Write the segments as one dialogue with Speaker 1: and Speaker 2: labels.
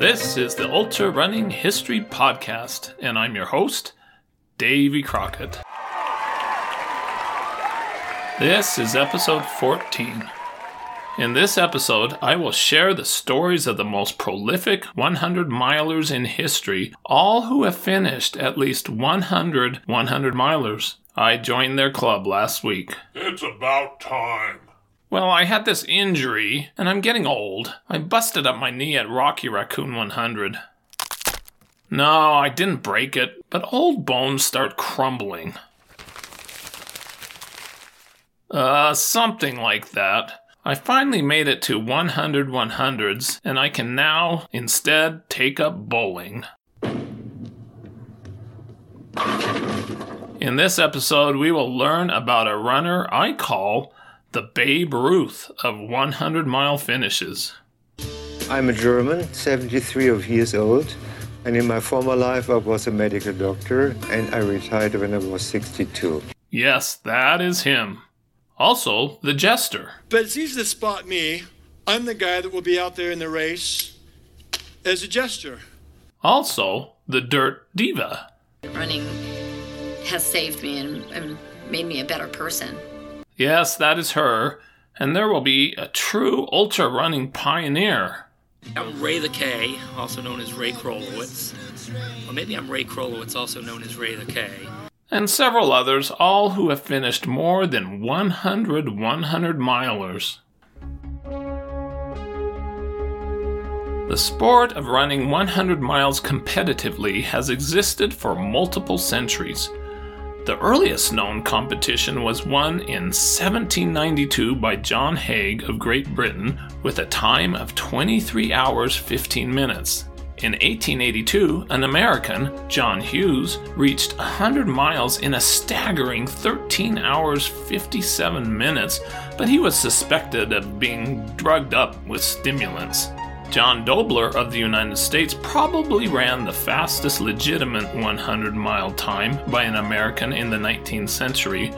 Speaker 1: This is the Ultra Running History Podcast, and I'm your host, Davy Crockett. This is episode 14. In this episode, I will share the stories of the most prolific 100 milers in history, all who have finished at least 100 100 milers. I joined their club last week.
Speaker 2: It's about time.
Speaker 1: Well, I had this injury, and I'm getting old. I busted up my knee at Rocky Raccoon 100. No, I didn't break it, but old bones start crumbling. Uh, something like that. I finally made it to 100 100s, and I can now instead take up bowling. In this episode, we will learn about a runner I call the Babe Ruth of 100 mile finishes.
Speaker 3: I'm a German, 73 of years old, and in my former life I was a medical doctor and I retired when I was 62.
Speaker 1: Yes, that is him. Also, the jester.
Speaker 4: But it's easy to spot me. I'm the guy that will be out there in the race as a jester.
Speaker 1: Also, the dirt diva.
Speaker 5: Running has saved me and, and made me a better person.
Speaker 1: Yes, that is her. And there will be a true ultra running pioneer.
Speaker 6: I'm Ray the K, also known as Ray Krolewicz. Or maybe I'm Ray Krolewicz, also known as Ray the K.
Speaker 1: And several others, all who have finished more than 100 100 milers. The sport of running 100 miles competitively has existed for multiple centuries. The earliest known competition was won in 1792 by John Haig of Great Britain with a time of 23 hours 15 minutes. In 1882, an American, John Hughes, reached 100 miles in a staggering 13 hours 57 minutes, but he was suspected of being drugged up with stimulants. John Dobler of the United States probably ran the fastest legitimate 100 mile time by an American in the 19th century,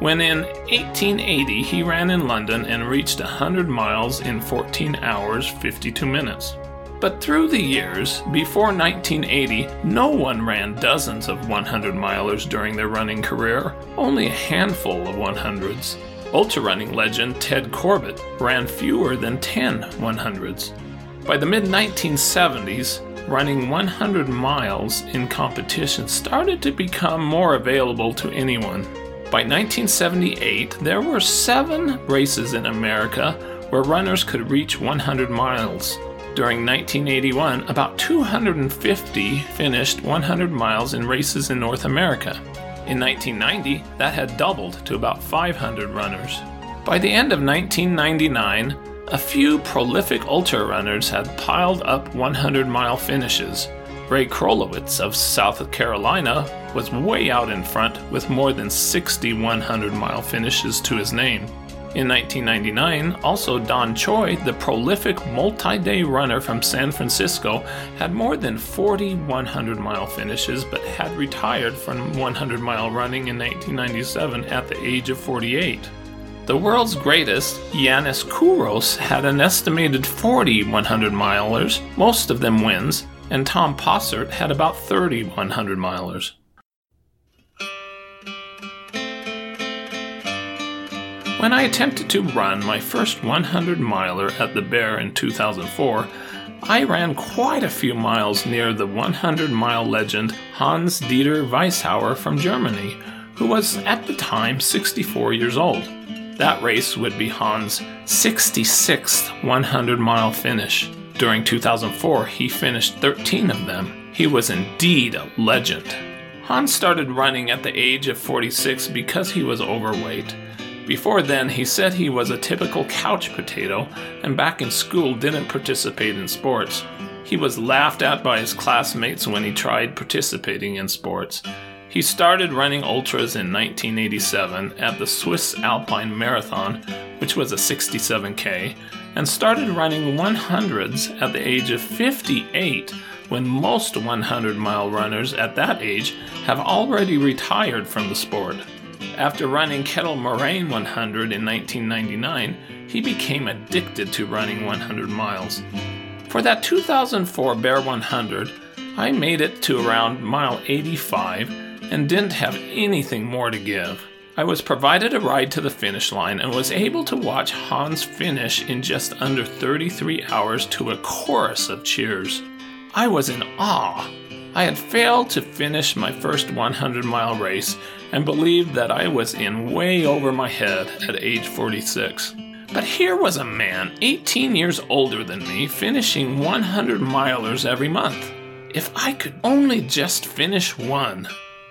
Speaker 1: when in 1880 he ran in London and reached 100 miles in 14 hours 52 minutes. But through the years, before 1980, no one ran dozens of 100 milers during their running career, only a handful of 100s. Ultra running legend Ted Corbett ran fewer than 10 100s. By the mid 1970s, running 100 miles in competition started to become more available to anyone. By 1978, there were seven races in America where runners could reach 100 miles. During 1981, about 250 finished 100 miles in races in North America. In 1990, that had doubled to about 500 runners. By the end of 1999, a few prolific ultra runners had piled up 100 mile finishes. Ray Krolewicz of South Carolina was way out in front with more than 60 100 mile finishes to his name. In 1999, also Don Choi, the prolific multi day runner from San Francisco, had more than 40 100 mile finishes but had retired from 100 mile running in 1997 at the age of 48. The world's greatest, Yanis Kouros, had an estimated 40 100 milers, most of them wins, and Tom Possert had about 30 100 milers. When I attempted to run my first 100 miler at the Bear in 2004, I ran quite a few miles near the 100 mile legend Hans Dieter Weisshaar from Germany, who was at the time 64 years old. That race would be Hans' 66th 100 mile finish. During 2004, he finished 13 of them. He was indeed a legend. Hans started running at the age of 46 because he was overweight. Before then, he said he was a typical couch potato and back in school didn't participate in sports. He was laughed at by his classmates when he tried participating in sports. He started running ultras in 1987 at the Swiss Alpine Marathon, which was a 67k, and started running 100s at the age of 58 when most 100 mile runners at that age have already retired from the sport. After running Kettle Moraine 100 in 1999, he became addicted to running 100 miles. For that 2004 Bear 100, I made it to around mile 85 and didn't have anything more to give. I was provided a ride to the finish line and was able to watch Hans finish in just under 33 hours to a chorus of cheers. I was in awe. I had failed to finish my first 100 mile race and believed that I was in way over my head at age 46. But here was a man 18 years older than me finishing 100 milers every month. If I could only just finish one.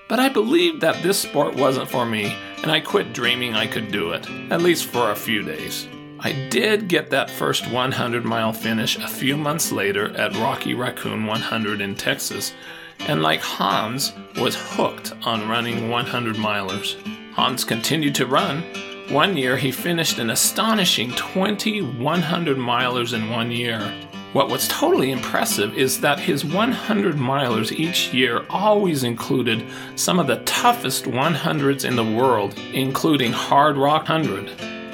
Speaker 1: But I believed that this sport wasn't for me, and I quit dreaming I could do it, at least for a few days. I did get that first 100 mile finish a few months later at Rocky Raccoon 100 in Texas, and like Hans, was hooked on running 100 milers. Hans continued to run. One year he finished an astonishing 20 100 milers in one year. What was totally impressive is that his 100 milers each year always included some of the toughest 100s in the world, including Hardrock 100.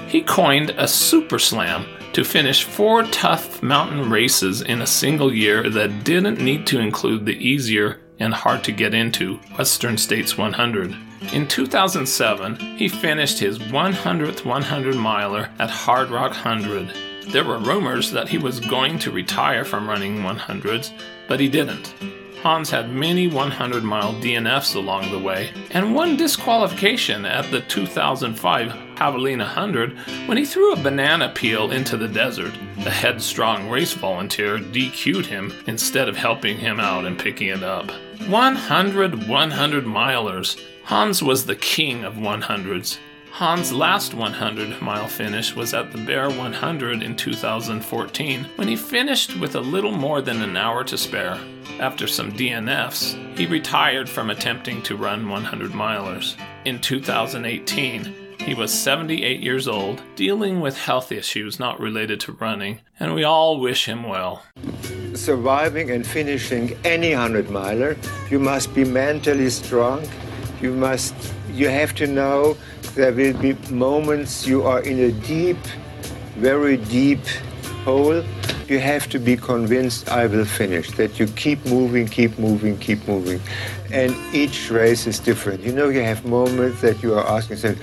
Speaker 1: He coined a super slam to finish four tough mountain races in a single year that didn't need to include the easier and hard to get into Western States 100. In 2007, he finished his 100th 100 miler at Hardrock 100 there were rumors that he was going to retire from running 100s, but he didn't. Hans had many 100 mile DNFs along the way, and one disqualification at the 2005 Javelina 100 when he threw a banana peel into the desert. The headstrong race volunteer DQ'd him instead of helping him out and picking it up. 100 100 milers. Hans was the king of 100s. Hans' last 100 mile finish was at the Bear 100 in 2014 when he finished with a little more than an hour to spare. After some DNFs, he retired from attempting to run 100 milers. In 2018, he was 78 years old, dealing with health issues not related to running, and we all wish him well.
Speaker 3: Surviving and finishing any 100 miler, you must be mentally strong. You must you have to know there will be moments you are in a deep, very deep hole. You have to be convinced I will finish, that you keep moving, keep moving, keep moving. And each race is different. You know, you have moments that you are asking yourself,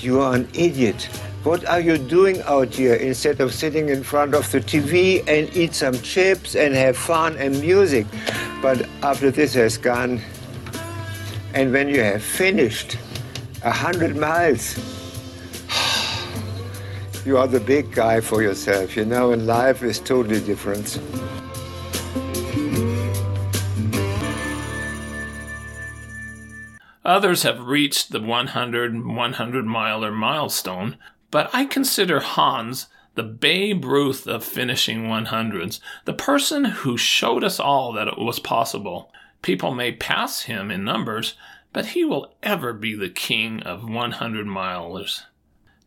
Speaker 3: you are an idiot. What are you doing out here instead of sitting in front of the TV and eat some chips and have fun and music? But after this has gone, and when you have finished a hundred miles, you are the big guy for yourself, you know, and life is totally different.
Speaker 1: Others have reached the 100 100 miler milestone, but I consider Hans the Babe Ruth of finishing 100s, the person who showed us all that it was possible. People may pass him in numbers, but he will ever be the king of 100 milers.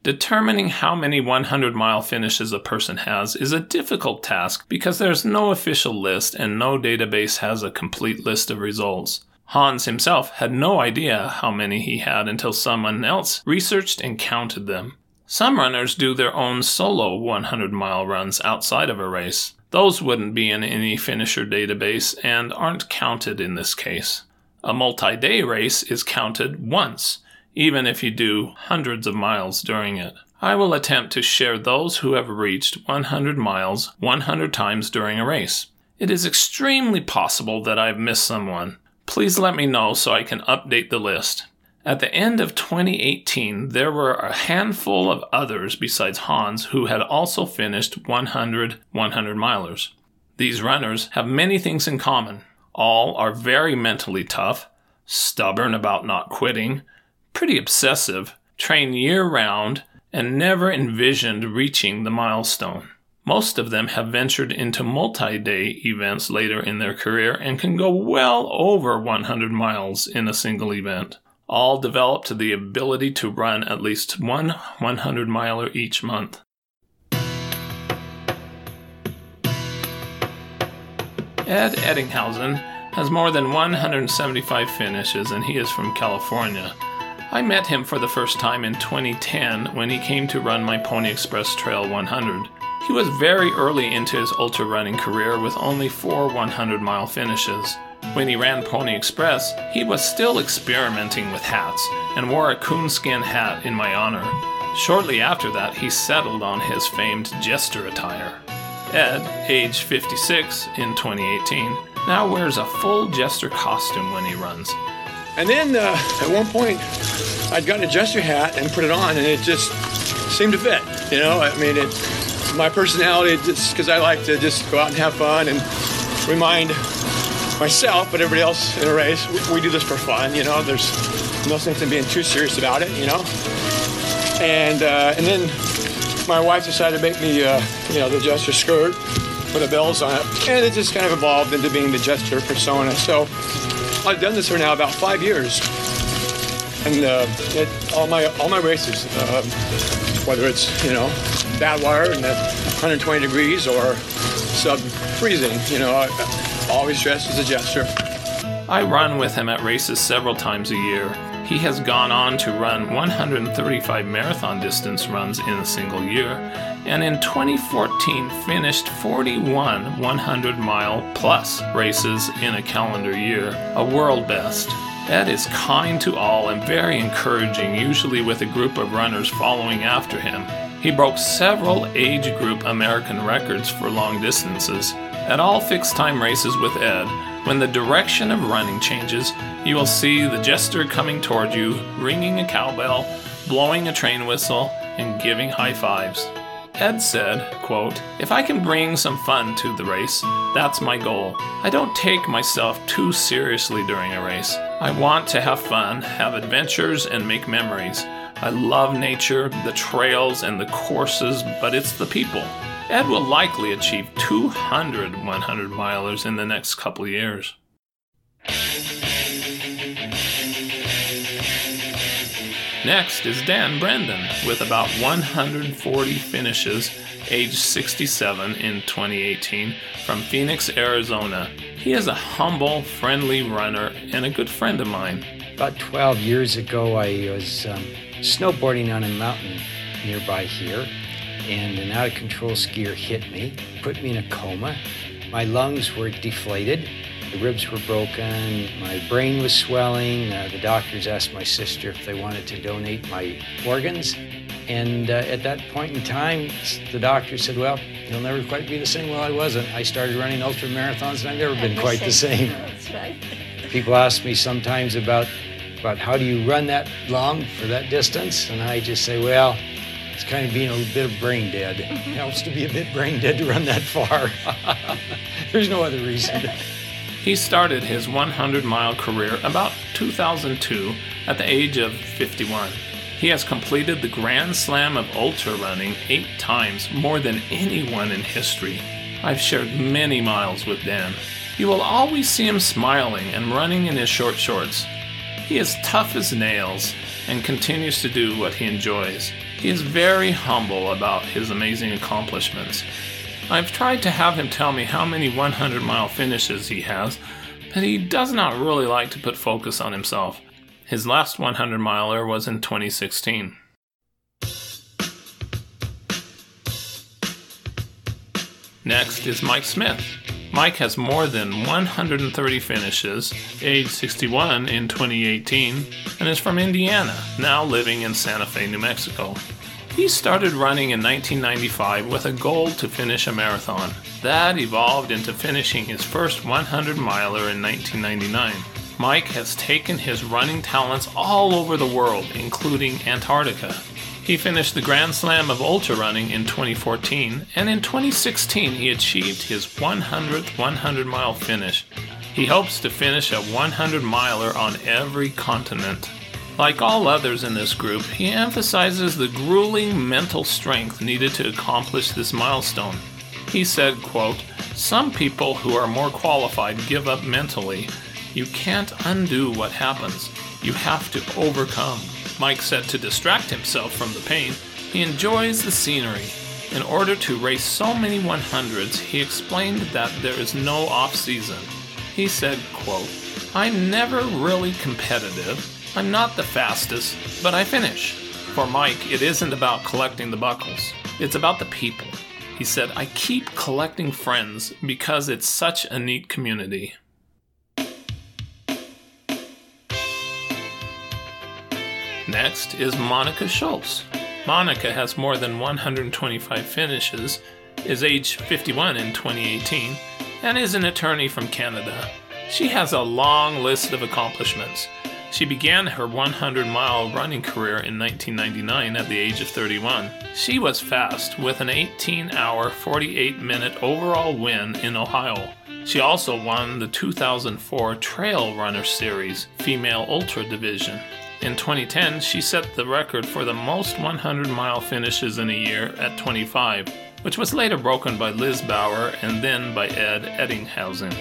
Speaker 1: Determining how many 100 mile finishes a person has is a difficult task because there's no official list and no database has a complete list of results. Hans himself had no idea how many he had until someone else researched and counted them. Some runners do their own solo 100 mile runs outside of a race. Those wouldn't be in any finisher database and aren't counted in this case. A multi day race is counted once, even if you do hundreds of miles during it. I will attempt to share those who have reached 100 miles 100 times during a race. It is extremely possible that I've missed someone. Please let me know so I can update the list. At the end of 2018, there were a handful of others besides Hans who had also finished 100 100 milers. These runners have many things in common. All are very mentally tough, stubborn about not quitting, pretty obsessive, train year round, and never envisioned reaching the milestone. Most of them have ventured into multi day events later in their career and can go well over 100 miles in a single event all developed the ability to run at least one 100 miler each month. Ed Ettinghausen has more than 175 finishes and he is from California. I met him for the first time in 2010 when he came to run my Pony Express Trail 100. He was very early into his ultra running career with only four 100 mile finishes. When he ran Pony Express, he was still experimenting with hats and wore a coonskin hat in my honor. Shortly after that, he settled on his famed jester attire. Ed, age 56 in 2018, now wears a full jester costume when he runs.
Speaker 4: And then uh, at one point, I'd gotten a jester hat and put it on, and it just seemed to fit. You know, I mean, it, my personality, just because I like to just go out and have fun and remind myself, but everybody else in a race, we, we do this for fun. You know, there's no sense in being too serious about it. You know, and uh, and then my wife decided to make me, uh, you know, the jester skirt with the bells on it, and it just kind of evolved into being the jester persona. So I've done this for now about five years, and uh, it, all my all my races, uh, whether it's you know Badwater and at 120 degrees or sub freezing, you know, I, always dressed as a jester.
Speaker 1: I run with him at races several times a year. He has gone on to run 135 marathon distance runs in a single year, and in 2014 finished 41 100 mile plus races in a calendar year, a world best. Ed is kind to all and very encouraging, usually with a group of runners following after him. He broke several age group American records for long distances. At all fixed time races with Ed, when the direction of running changes, you will see the jester coming toward you, ringing a cowbell, blowing a train whistle, and giving high fives. Ed said, quote, If I can bring some fun to the race, that's my goal. I don't take myself too seriously during a race. I want to have fun, have adventures, and make memories. I love nature, the trails, and the courses, but it's the people. Ed will likely achieve 200 100 milers in the next couple years. Next is Dan Brenden with about 140 finishes, age 67 in 2018, from Phoenix, Arizona. He is a humble, friendly runner and a good friend of mine.
Speaker 7: About 12 years ago, I was um, snowboarding on a mountain nearby here and an out of control skier hit me, put me in a coma. My lungs were deflated, the ribs were broken, my brain was swelling. Uh, the doctors asked my sister if they wanted to donate my organs. And uh, at that point in time, the doctor said, Well, you'll never quite be the same. Well, I wasn't. I started running ultra marathons and I've never been quite the same.
Speaker 5: That's right.
Speaker 7: People ask me sometimes about, about how do you run that long for that distance? And I just say, Well, it's kind of being a bit of brain dead. It helps to be a bit brain dead to run that far. There's no other reason.
Speaker 1: He started his 100 mile career about 2002 at the age of 51. He has completed the Grand Slam of ultra running eight times, more than anyone in history. I've shared many miles with Dan. You will always see him smiling and running in his short shorts. He is tough as nails and continues to do what he enjoys. He is very humble about his amazing accomplishments. I've tried to have him tell me how many 100 mile finishes he has, but he does not really like to put focus on himself. His last 100 miler was in 2016. Next is Mike Smith. Mike has more than 130 finishes, age 61 in 2018, and is from Indiana, now living in Santa Fe, New Mexico. He started running in 1995 with a goal to finish a marathon. That evolved into finishing his first 100 miler in 1999. Mike has taken his running talents all over the world, including Antarctica. He finished the Grand Slam of ultra running in 2014, and in 2016 he achieved his 100th 100 mile finish. He hopes to finish a 100 miler on every continent. Like all others in this group, he emphasizes the grueling mental strength needed to accomplish this milestone. He said, quote, Some people who are more qualified give up mentally. You can't undo what happens. You have to overcome. Mike said to distract himself from the pain, he enjoys the scenery. In order to race so many 100s, he explained that there is no off season. He said, quote, I'm never really competitive. I'm not the fastest, but I finish. For Mike, it isn't about collecting the buckles. It's about the people. He said, I keep collecting friends because it's such a neat community. Next is Monica Scholz. Monica has more than 125 finishes, is age 51 in 2018, and is an attorney from Canada. She has a long list of accomplishments. She began her 100 mile running career in 1999 at the age of 31. She was fast with an 18 hour, 48 minute overall win in Ohio. She also won the 2004 Trail Runner Series Female Ultra Division. In 2010, she set the record for the most 100 mile finishes in a year at 25, which was later broken by Liz Bauer and then by Ed Ettinghausen.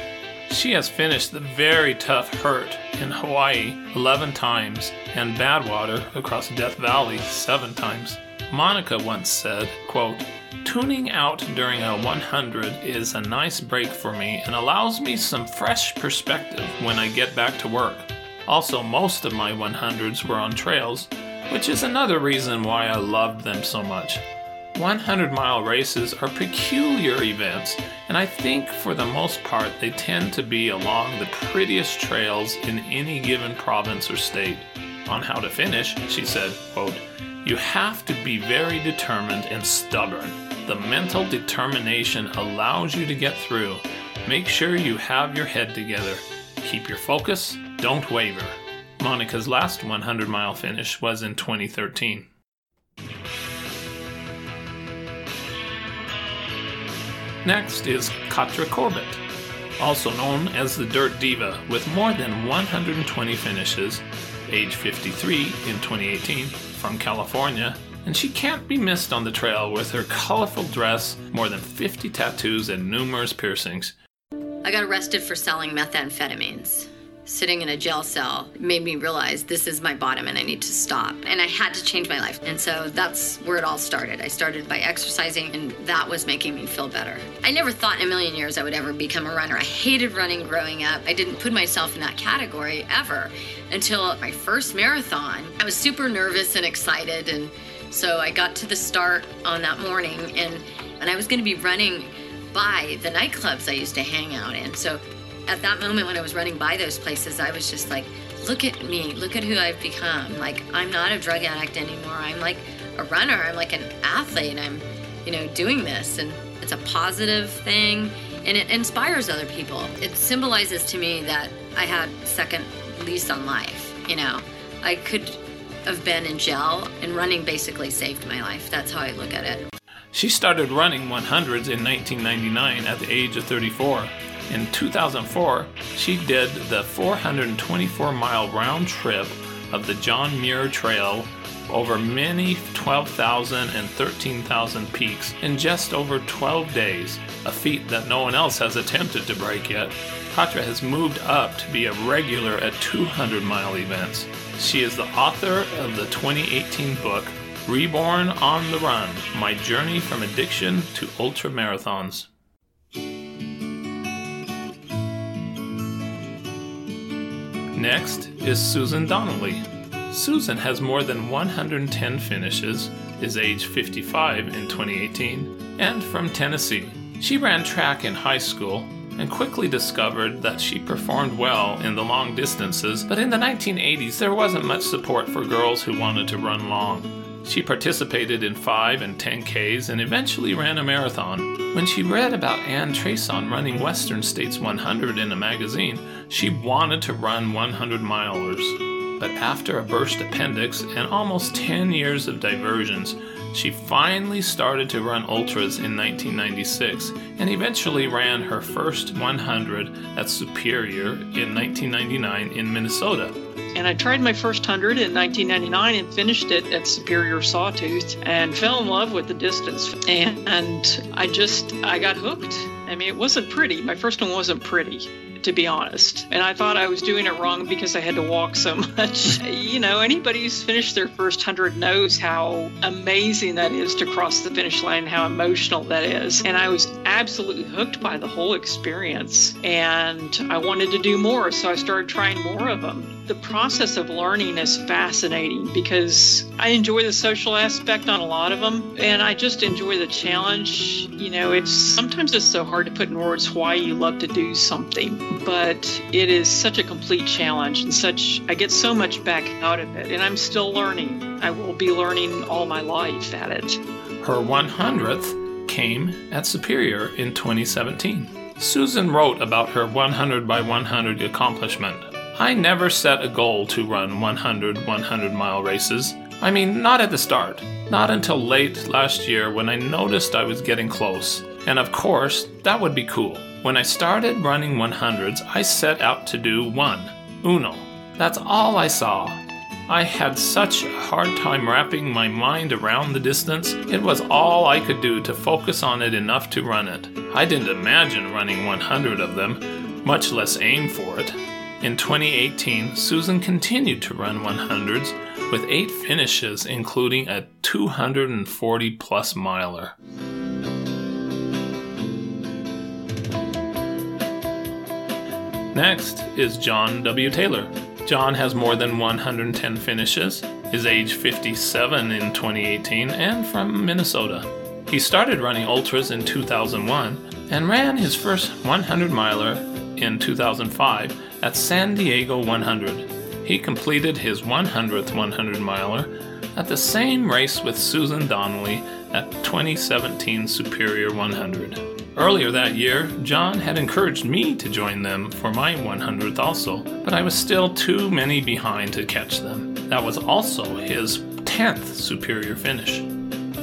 Speaker 1: She has finished the very tough Hurt in Hawaii 11 times and Badwater across Death Valley 7 times. Monica once said, quote, Tuning out during a 100 is a nice break for me and allows me some fresh perspective when I get back to work. Also, most of my 100s were on trails, which is another reason why I loved them so much. 100 mile races are peculiar events, and I think for the most part they tend to be along the prettiest trails in any given province or state. On how to finish, she said, quote, You have to be very determined and stubborn. The mental determination allows you to get through. Make sure you have your head together. Keep your focus don't waver. Monica's last 100 mile finish was in 2013. Next is Katra Corbett, also known as the Dirt Diva, with more than 120 finishes, age 53 in 2018, from California, and she can't be missed on the trail with her colorful dress, more than 50 tattoos, and numerous piercings.
Speaker 5: I got arrested for selling methamphetamines sitting in a jail cell made me realize this is my bottom and I need to stop. And I had to change my life. And so that's where it all started. I started by exercising, and that was making me feel better. I never thought in a million years I would ever become a runner. I hated running growing up. I didn't put myself in that category ever until my first marathon. I was super nervous and excited. And so I got to the start on that morning, and, and I was going to be running by the nightclubs I used to hang out in. So at that moment when I was running by those places, I was just like, look at me, look at who I've become. Like, I'm not a drug addict anymore. I'm like a runner. I'm like an athlete. I'm, you know, doing this. And it's a positive thing and it inspires other people. It symbolizes to me that I had second lease on life. You know, I could have been in jail and running basically saved my life. That's how I look at it.
Speaker 1: She started running 100s in 1999 at the age of 34. In 2004, she did the 424 mile round trip of the John Muir Trail over many 12,000 and 13,000 peaks in just over 12 days, a feat that no one else has attempted to break yet. Katra has moved up to be a regular at 200 mile events. She is the author of the 2018 book Reborn on the Run My Journey from Addiction to Ultra Marathons. Next is Susan Donnelly. Susan has more than 110 finishes, is age 55 in 2018, and from Tennessee. She ran track in high school and quickly discovered that she performed well in the long distances, but in the 1980s there wasn't much support for girls who wanted to run long. She participated in 5 and 10Ks and eventually ran a marathon. When she read about Anne Trason running Western States 100 in a magazine, she wanted to run 100 milers. But after a burst appendix and almost 10 years of diversions, she finally started to run ultras in 1996 and eventually ran her first 100 at Superior in 1999 in Minnesota.
Speaker 8: And I tried my first 100 in 1999 and finished it at Superior Sawtooth and fell in love with the distance. And, I just, I got hooked. I mean, it wasn't pretty. My first one wasn't pretty to be honest. And I thought I was doing it wrong because I had to walk so much. you know, anybody who's finished their first 100 knows how amazing that is to cross the finish line, how emotional that is. And I was absolutely hooked by the whole experience. And I wanted to do more, so I started trying more of them. The process of learning is fascinating because I enjoy the social aspect on a lot of them, and I just enjoy the challenge. You know, it's sometimes it's so hard to put in words why you love to do something, but it is such a complete challenge and such. I get so much back out of it, and I'm still learning. I will be learning all my life at it.
Speaker 1: Her 100th came at Superior in 2017. Susan wrote about her 100 by 100 accomplishment. I never set a goal to run 100 100 mile races. I mean, not at the start. Not until late last year when I noticed I was getting close. And of course, that would be cool. When I started running 100s, I set out to do one. Uno. That's all I saw. I had such a hard time wrapping my mind around the distance. It was all I could do to focus on it enough to run it. I didn't imagine running 100 of them, much less aim for it. In 2018, Susan continued to run 100s with eight finishes, including a 240 plus miler. Next is John W. Taylor. John has more than 110 finishes, is age 57 in 2018, and from Minnesota. He started running ultras in 2001 and ran his first 100 miler in 2005 at San Diego 100. He completed his 100th 100 miler at the same race with Susan Donnelly at 2017 Superior 100. Earlier that year, John had encouraged me to join them for my 100th also, but I was still too many behind to catch them. That was also his 10th Superior finish.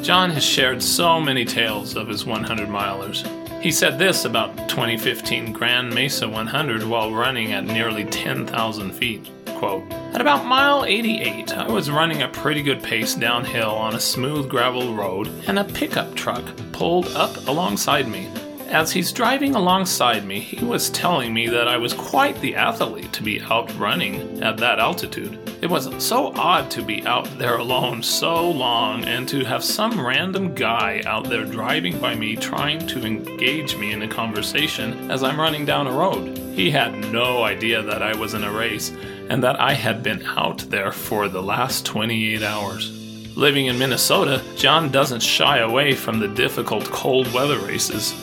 Speaker 1: John has shared so many tales of his 100 milers. He said this about 2015 Grand Mesa 100 while running at nearly 10,000 feet. Quote, At about mile 88, I was running a pretty good pace downhill on a smooth gravel road, and a pickup truck pulled up alongside me. As he's driving alongside me, he was telling me that I was quite the athlete to be out running at that altitude. It was so odd to be out there alone so long and to have some random guy out there driving by me trying to engage me in a conversation as I'm running down a road. He had no idea that I was in a race and that I had been out there for the last 28 hours. Living in Minnesota, John doesn't shy away from the difficult cold weather races.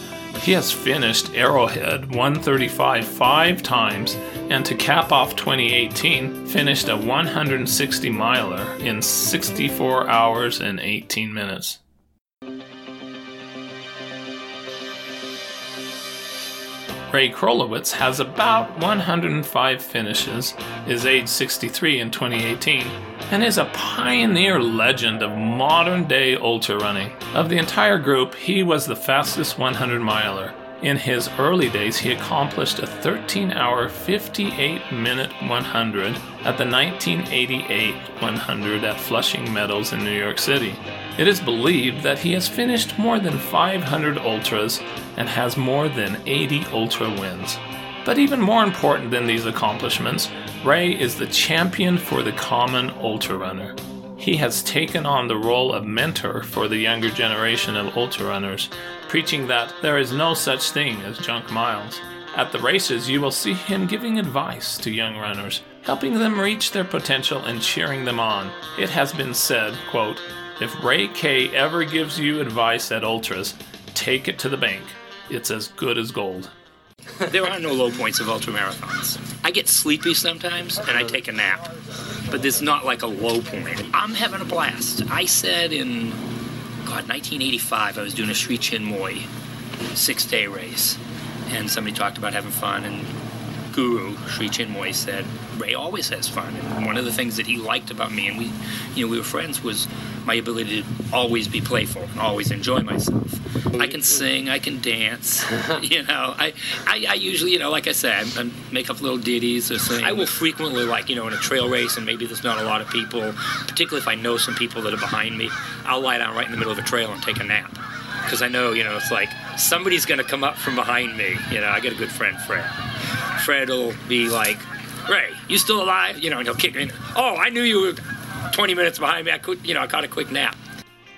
Speaker 1: He has finished Arrowhead 135 five times, and to cap off 2018, finished a 160 miler in 64 hours and 18 minutes. Ray Krolewicz has about 105 finishes, is age 63 in 2018, and is a pioneer legend of modern day ultra running. Of the entire group, he was the fastest 100 miler. In his early days, he accomplished a 13 hour, 58 minute 100 at the 1988 100 at Flushing Meadows in New York City. It is believed that he has finished more than 500 ultras and has more than 80 ultra wins. But even more important than these accomplishments, Ray is the champion for the common ultra runner. He has taken on the role of mentor for the younger generation of ultra runners, preaching that there is no such thing as junk miles. At the races, you will see him giving advice to young runners, helping them reach their potential and cheering them on. It has been said, quote, if Ray K ever gives you advice at ultras, take it to the bank. It's as good as gold.
Speaker 6: there are no low points of ultra marathons. I get sleepy sometimes and I take a nap, but there's not like a low point. I'm having a blast. I said in, God, 1985, I was doing a Sri Chinmoy six day race, and somebody talked about having fun, and guru Sri Chinmoy said Ray always has fun, and one of the things that he liked about me, and we, you know, we were friends, was my ability to always be playful and always enjoy myself. I can sing, I can dance, you know. I, I, I usually, you know, like I said, I, I make up little ditties or sing. I will frequently, like, you know, in a trail race, and maybe there's not a lot of people, particularly if I know some people that are behind me, I'll lie down right in the middle of the trail and take a nap. Because I know, you know, it's like somebody's going to come up from behind me. You know, I got a good friend, Fred. Fred will be like, Ray, you still alive? You know, and he'll kick me. Oh, I knew you were 20 minutes behind me. I could, you know, I caught a quick nap.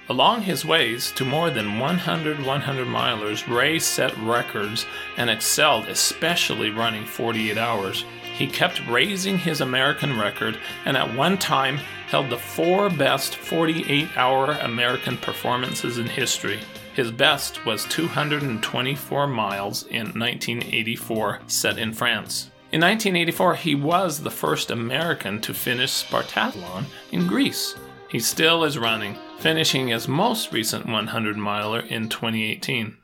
Speaker 1: Along his ways to more than 100 100 milers, Ray set records and excelled, especially running 48 hours. He kept raising his American record and at one time held the four best 48 hour American performances in history. His best was 224 miles in 1984, set in France. In 1984, he was the first American to finish Spartathlon in Greece. He still is running, finishing his most recent 100 miler in 2018.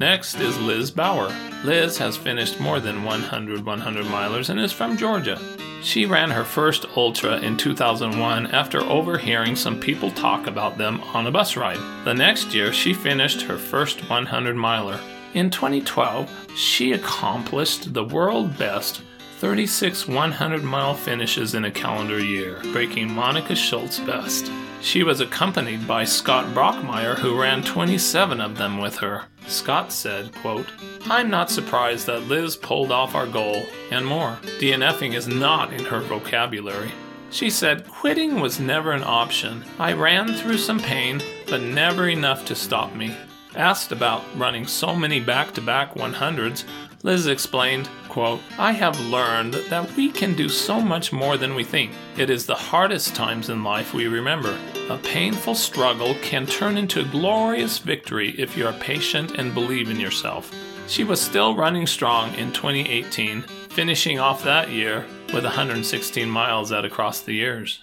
Speaker 1: Next is Liz Bauer. Liz has finished more than 100 100 milers and is from Georgia. She ran her first ultra in 2001 after overhearing some people talk about them on a bus ride. The next year, she finished her first 100 miler. In 2012, she accomplished the world best 36 100 mile finishes in a calendar year, breaking Monica Scholz's best. She was accompanied by Scott Brockmeyer, who ran 27 of them with her. Scott said, quote, I'm not surprised that Liz pulled off our goal, and more. DNFing is not in her vocabulary. She said, Quitting was never an option. I ran through some pain, but never enough to stop me. Asked about running so many back to back 100s, Liz explained, quote, I have learned that we can do so much more than we think. It is the hardest times in life we remember. A painful struggle can turn into a glorious victory if you are patient and believe in yourself. She was still running strong in 2018, finishing off that year with 116 miles out across the years.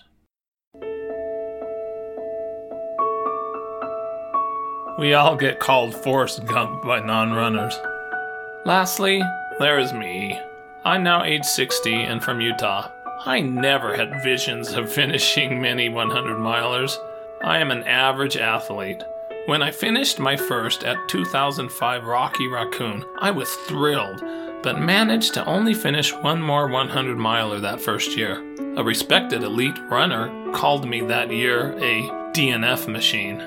Speaker 1: We all get called Forrest Gump by non runners. Lastly, there is me. I'm now age 60 and from Utah. I never had visions of finishing many 100 milers. I am an average athlete. When I finished my first at 2005 Rocky Raccoon, I was thrilled, but managed to only finish one more 100 miler that first year. A respected elite runner called me that year a DNF machine.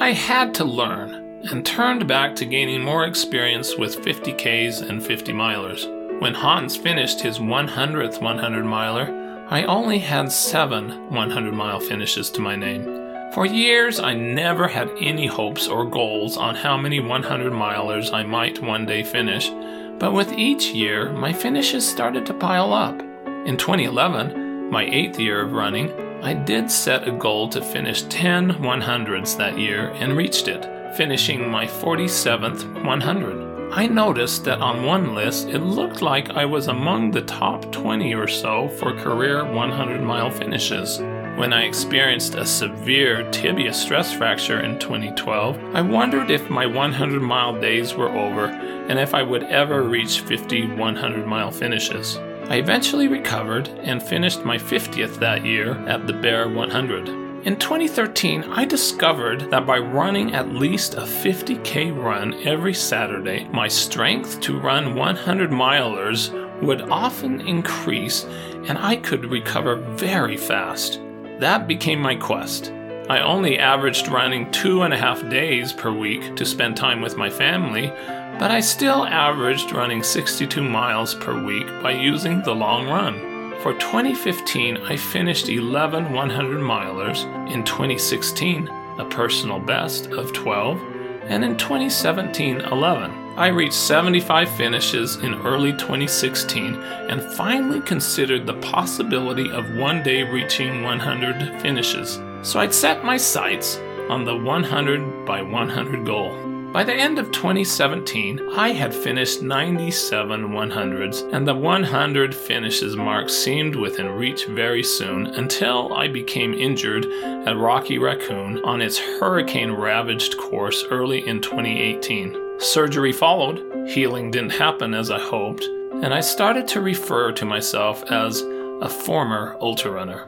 Speaker 1: I had to learn and turned back to gaining more experience with 50Ks and 50 milers. When Hans finished his 100th 100 miler, I only had seven 100 mile finishes to my name. For years, I never had any hopes or goals on how many 100 milers I might one day finish, but with each year, my finishes started to pile up. In 2011, my eighth year of running, I did set a goal to finish 10 100s that year and reached it finishing my 47th 100. I noticed that on one list it looked like I was among the top 20 or so for career 100 mile finishes. When I experienced a severe tibia stress fracture in 2012, I wondered if my 100 mile days were over and if I would ever reach 50 100 mile finishes. I eventually recovered and finished my 50th that year at the Bear 100. In 2013, I discovered that by running at least a 50k run every Saturday, my strength to run 100 milers would often increase and I could recover very fast. That became my quest. I only averaged running two and a half days per week to spend time with my family, but I still averaged running 62 miles per week by using the long run. For 2015, I finished 11 100 milers, in 2016, a personal best of 12, and in 2017, 11. I reached 75 finishes in early 2016 and finally considered the possibility of one day reaching 100 finishes. So I'd set my sights on the 100 by 100 goal. By the end of 2017, I had finished 97 100s, and the 100 finishes mark seemed within reach very soon until I became injured at Rocky Raccoon on its hurricane ravaged course early in 2018. Surgery followed, healing didn't happen as I hoped, and I started to refer to myself as a former ultra runner.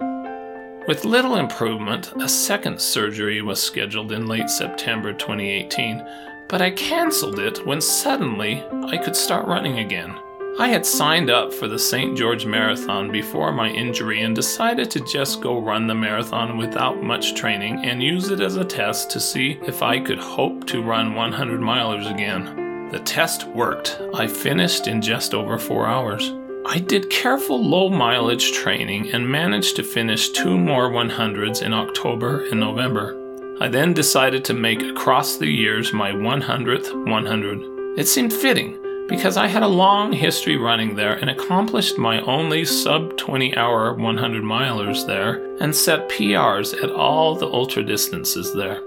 Speaker 1: With little improvement, a second surgery was scheduled in late September 2018, but I cancelled it when suddenly I could start running again. I had signed up for the St. George Marathon before my injury and decided to just go run the marathon without much training and use it as a test to see if I could hope to run 100 milers again. The test worked. I finished in just over four hours. I did careful low mileage training and managed to finish two more 100s in October and November. I then decided to make across the years my 100th 100. It seemed fitting because I had a long history running there and accomplished my only sub 20 hour 100 milers there and set PRs at all the ultra distances there.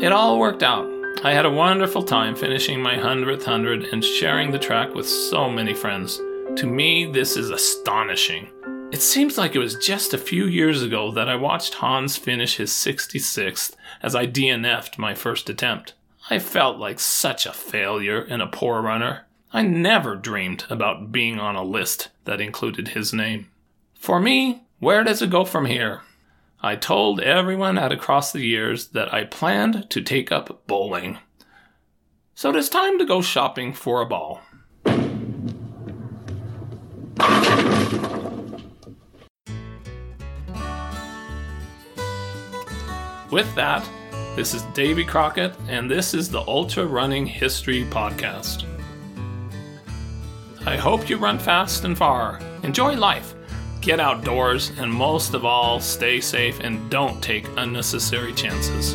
Speaker 1: It all worked out. I had a wonderful time finishing my 100th 100 and sharing the track with so many friends. To me, this is astonishing. It seems like it was just a few years ago that I watched Hans finish his 66th as I DNF'd my first attempt. I felt like such a failure and a poor runner. I never dreamed about being on a list that included his name. For me, where does it go from here? I told everyone at Across the Years that I planned to take up bowling. So it is time to go shopping for a ball. With that, this is Davy Crockett, and this is the Ultra Running History Podcast. I hope you run fast and far. Enjoy life. Get outdoors, and most of all, stay safe and don't take unnecessary chances.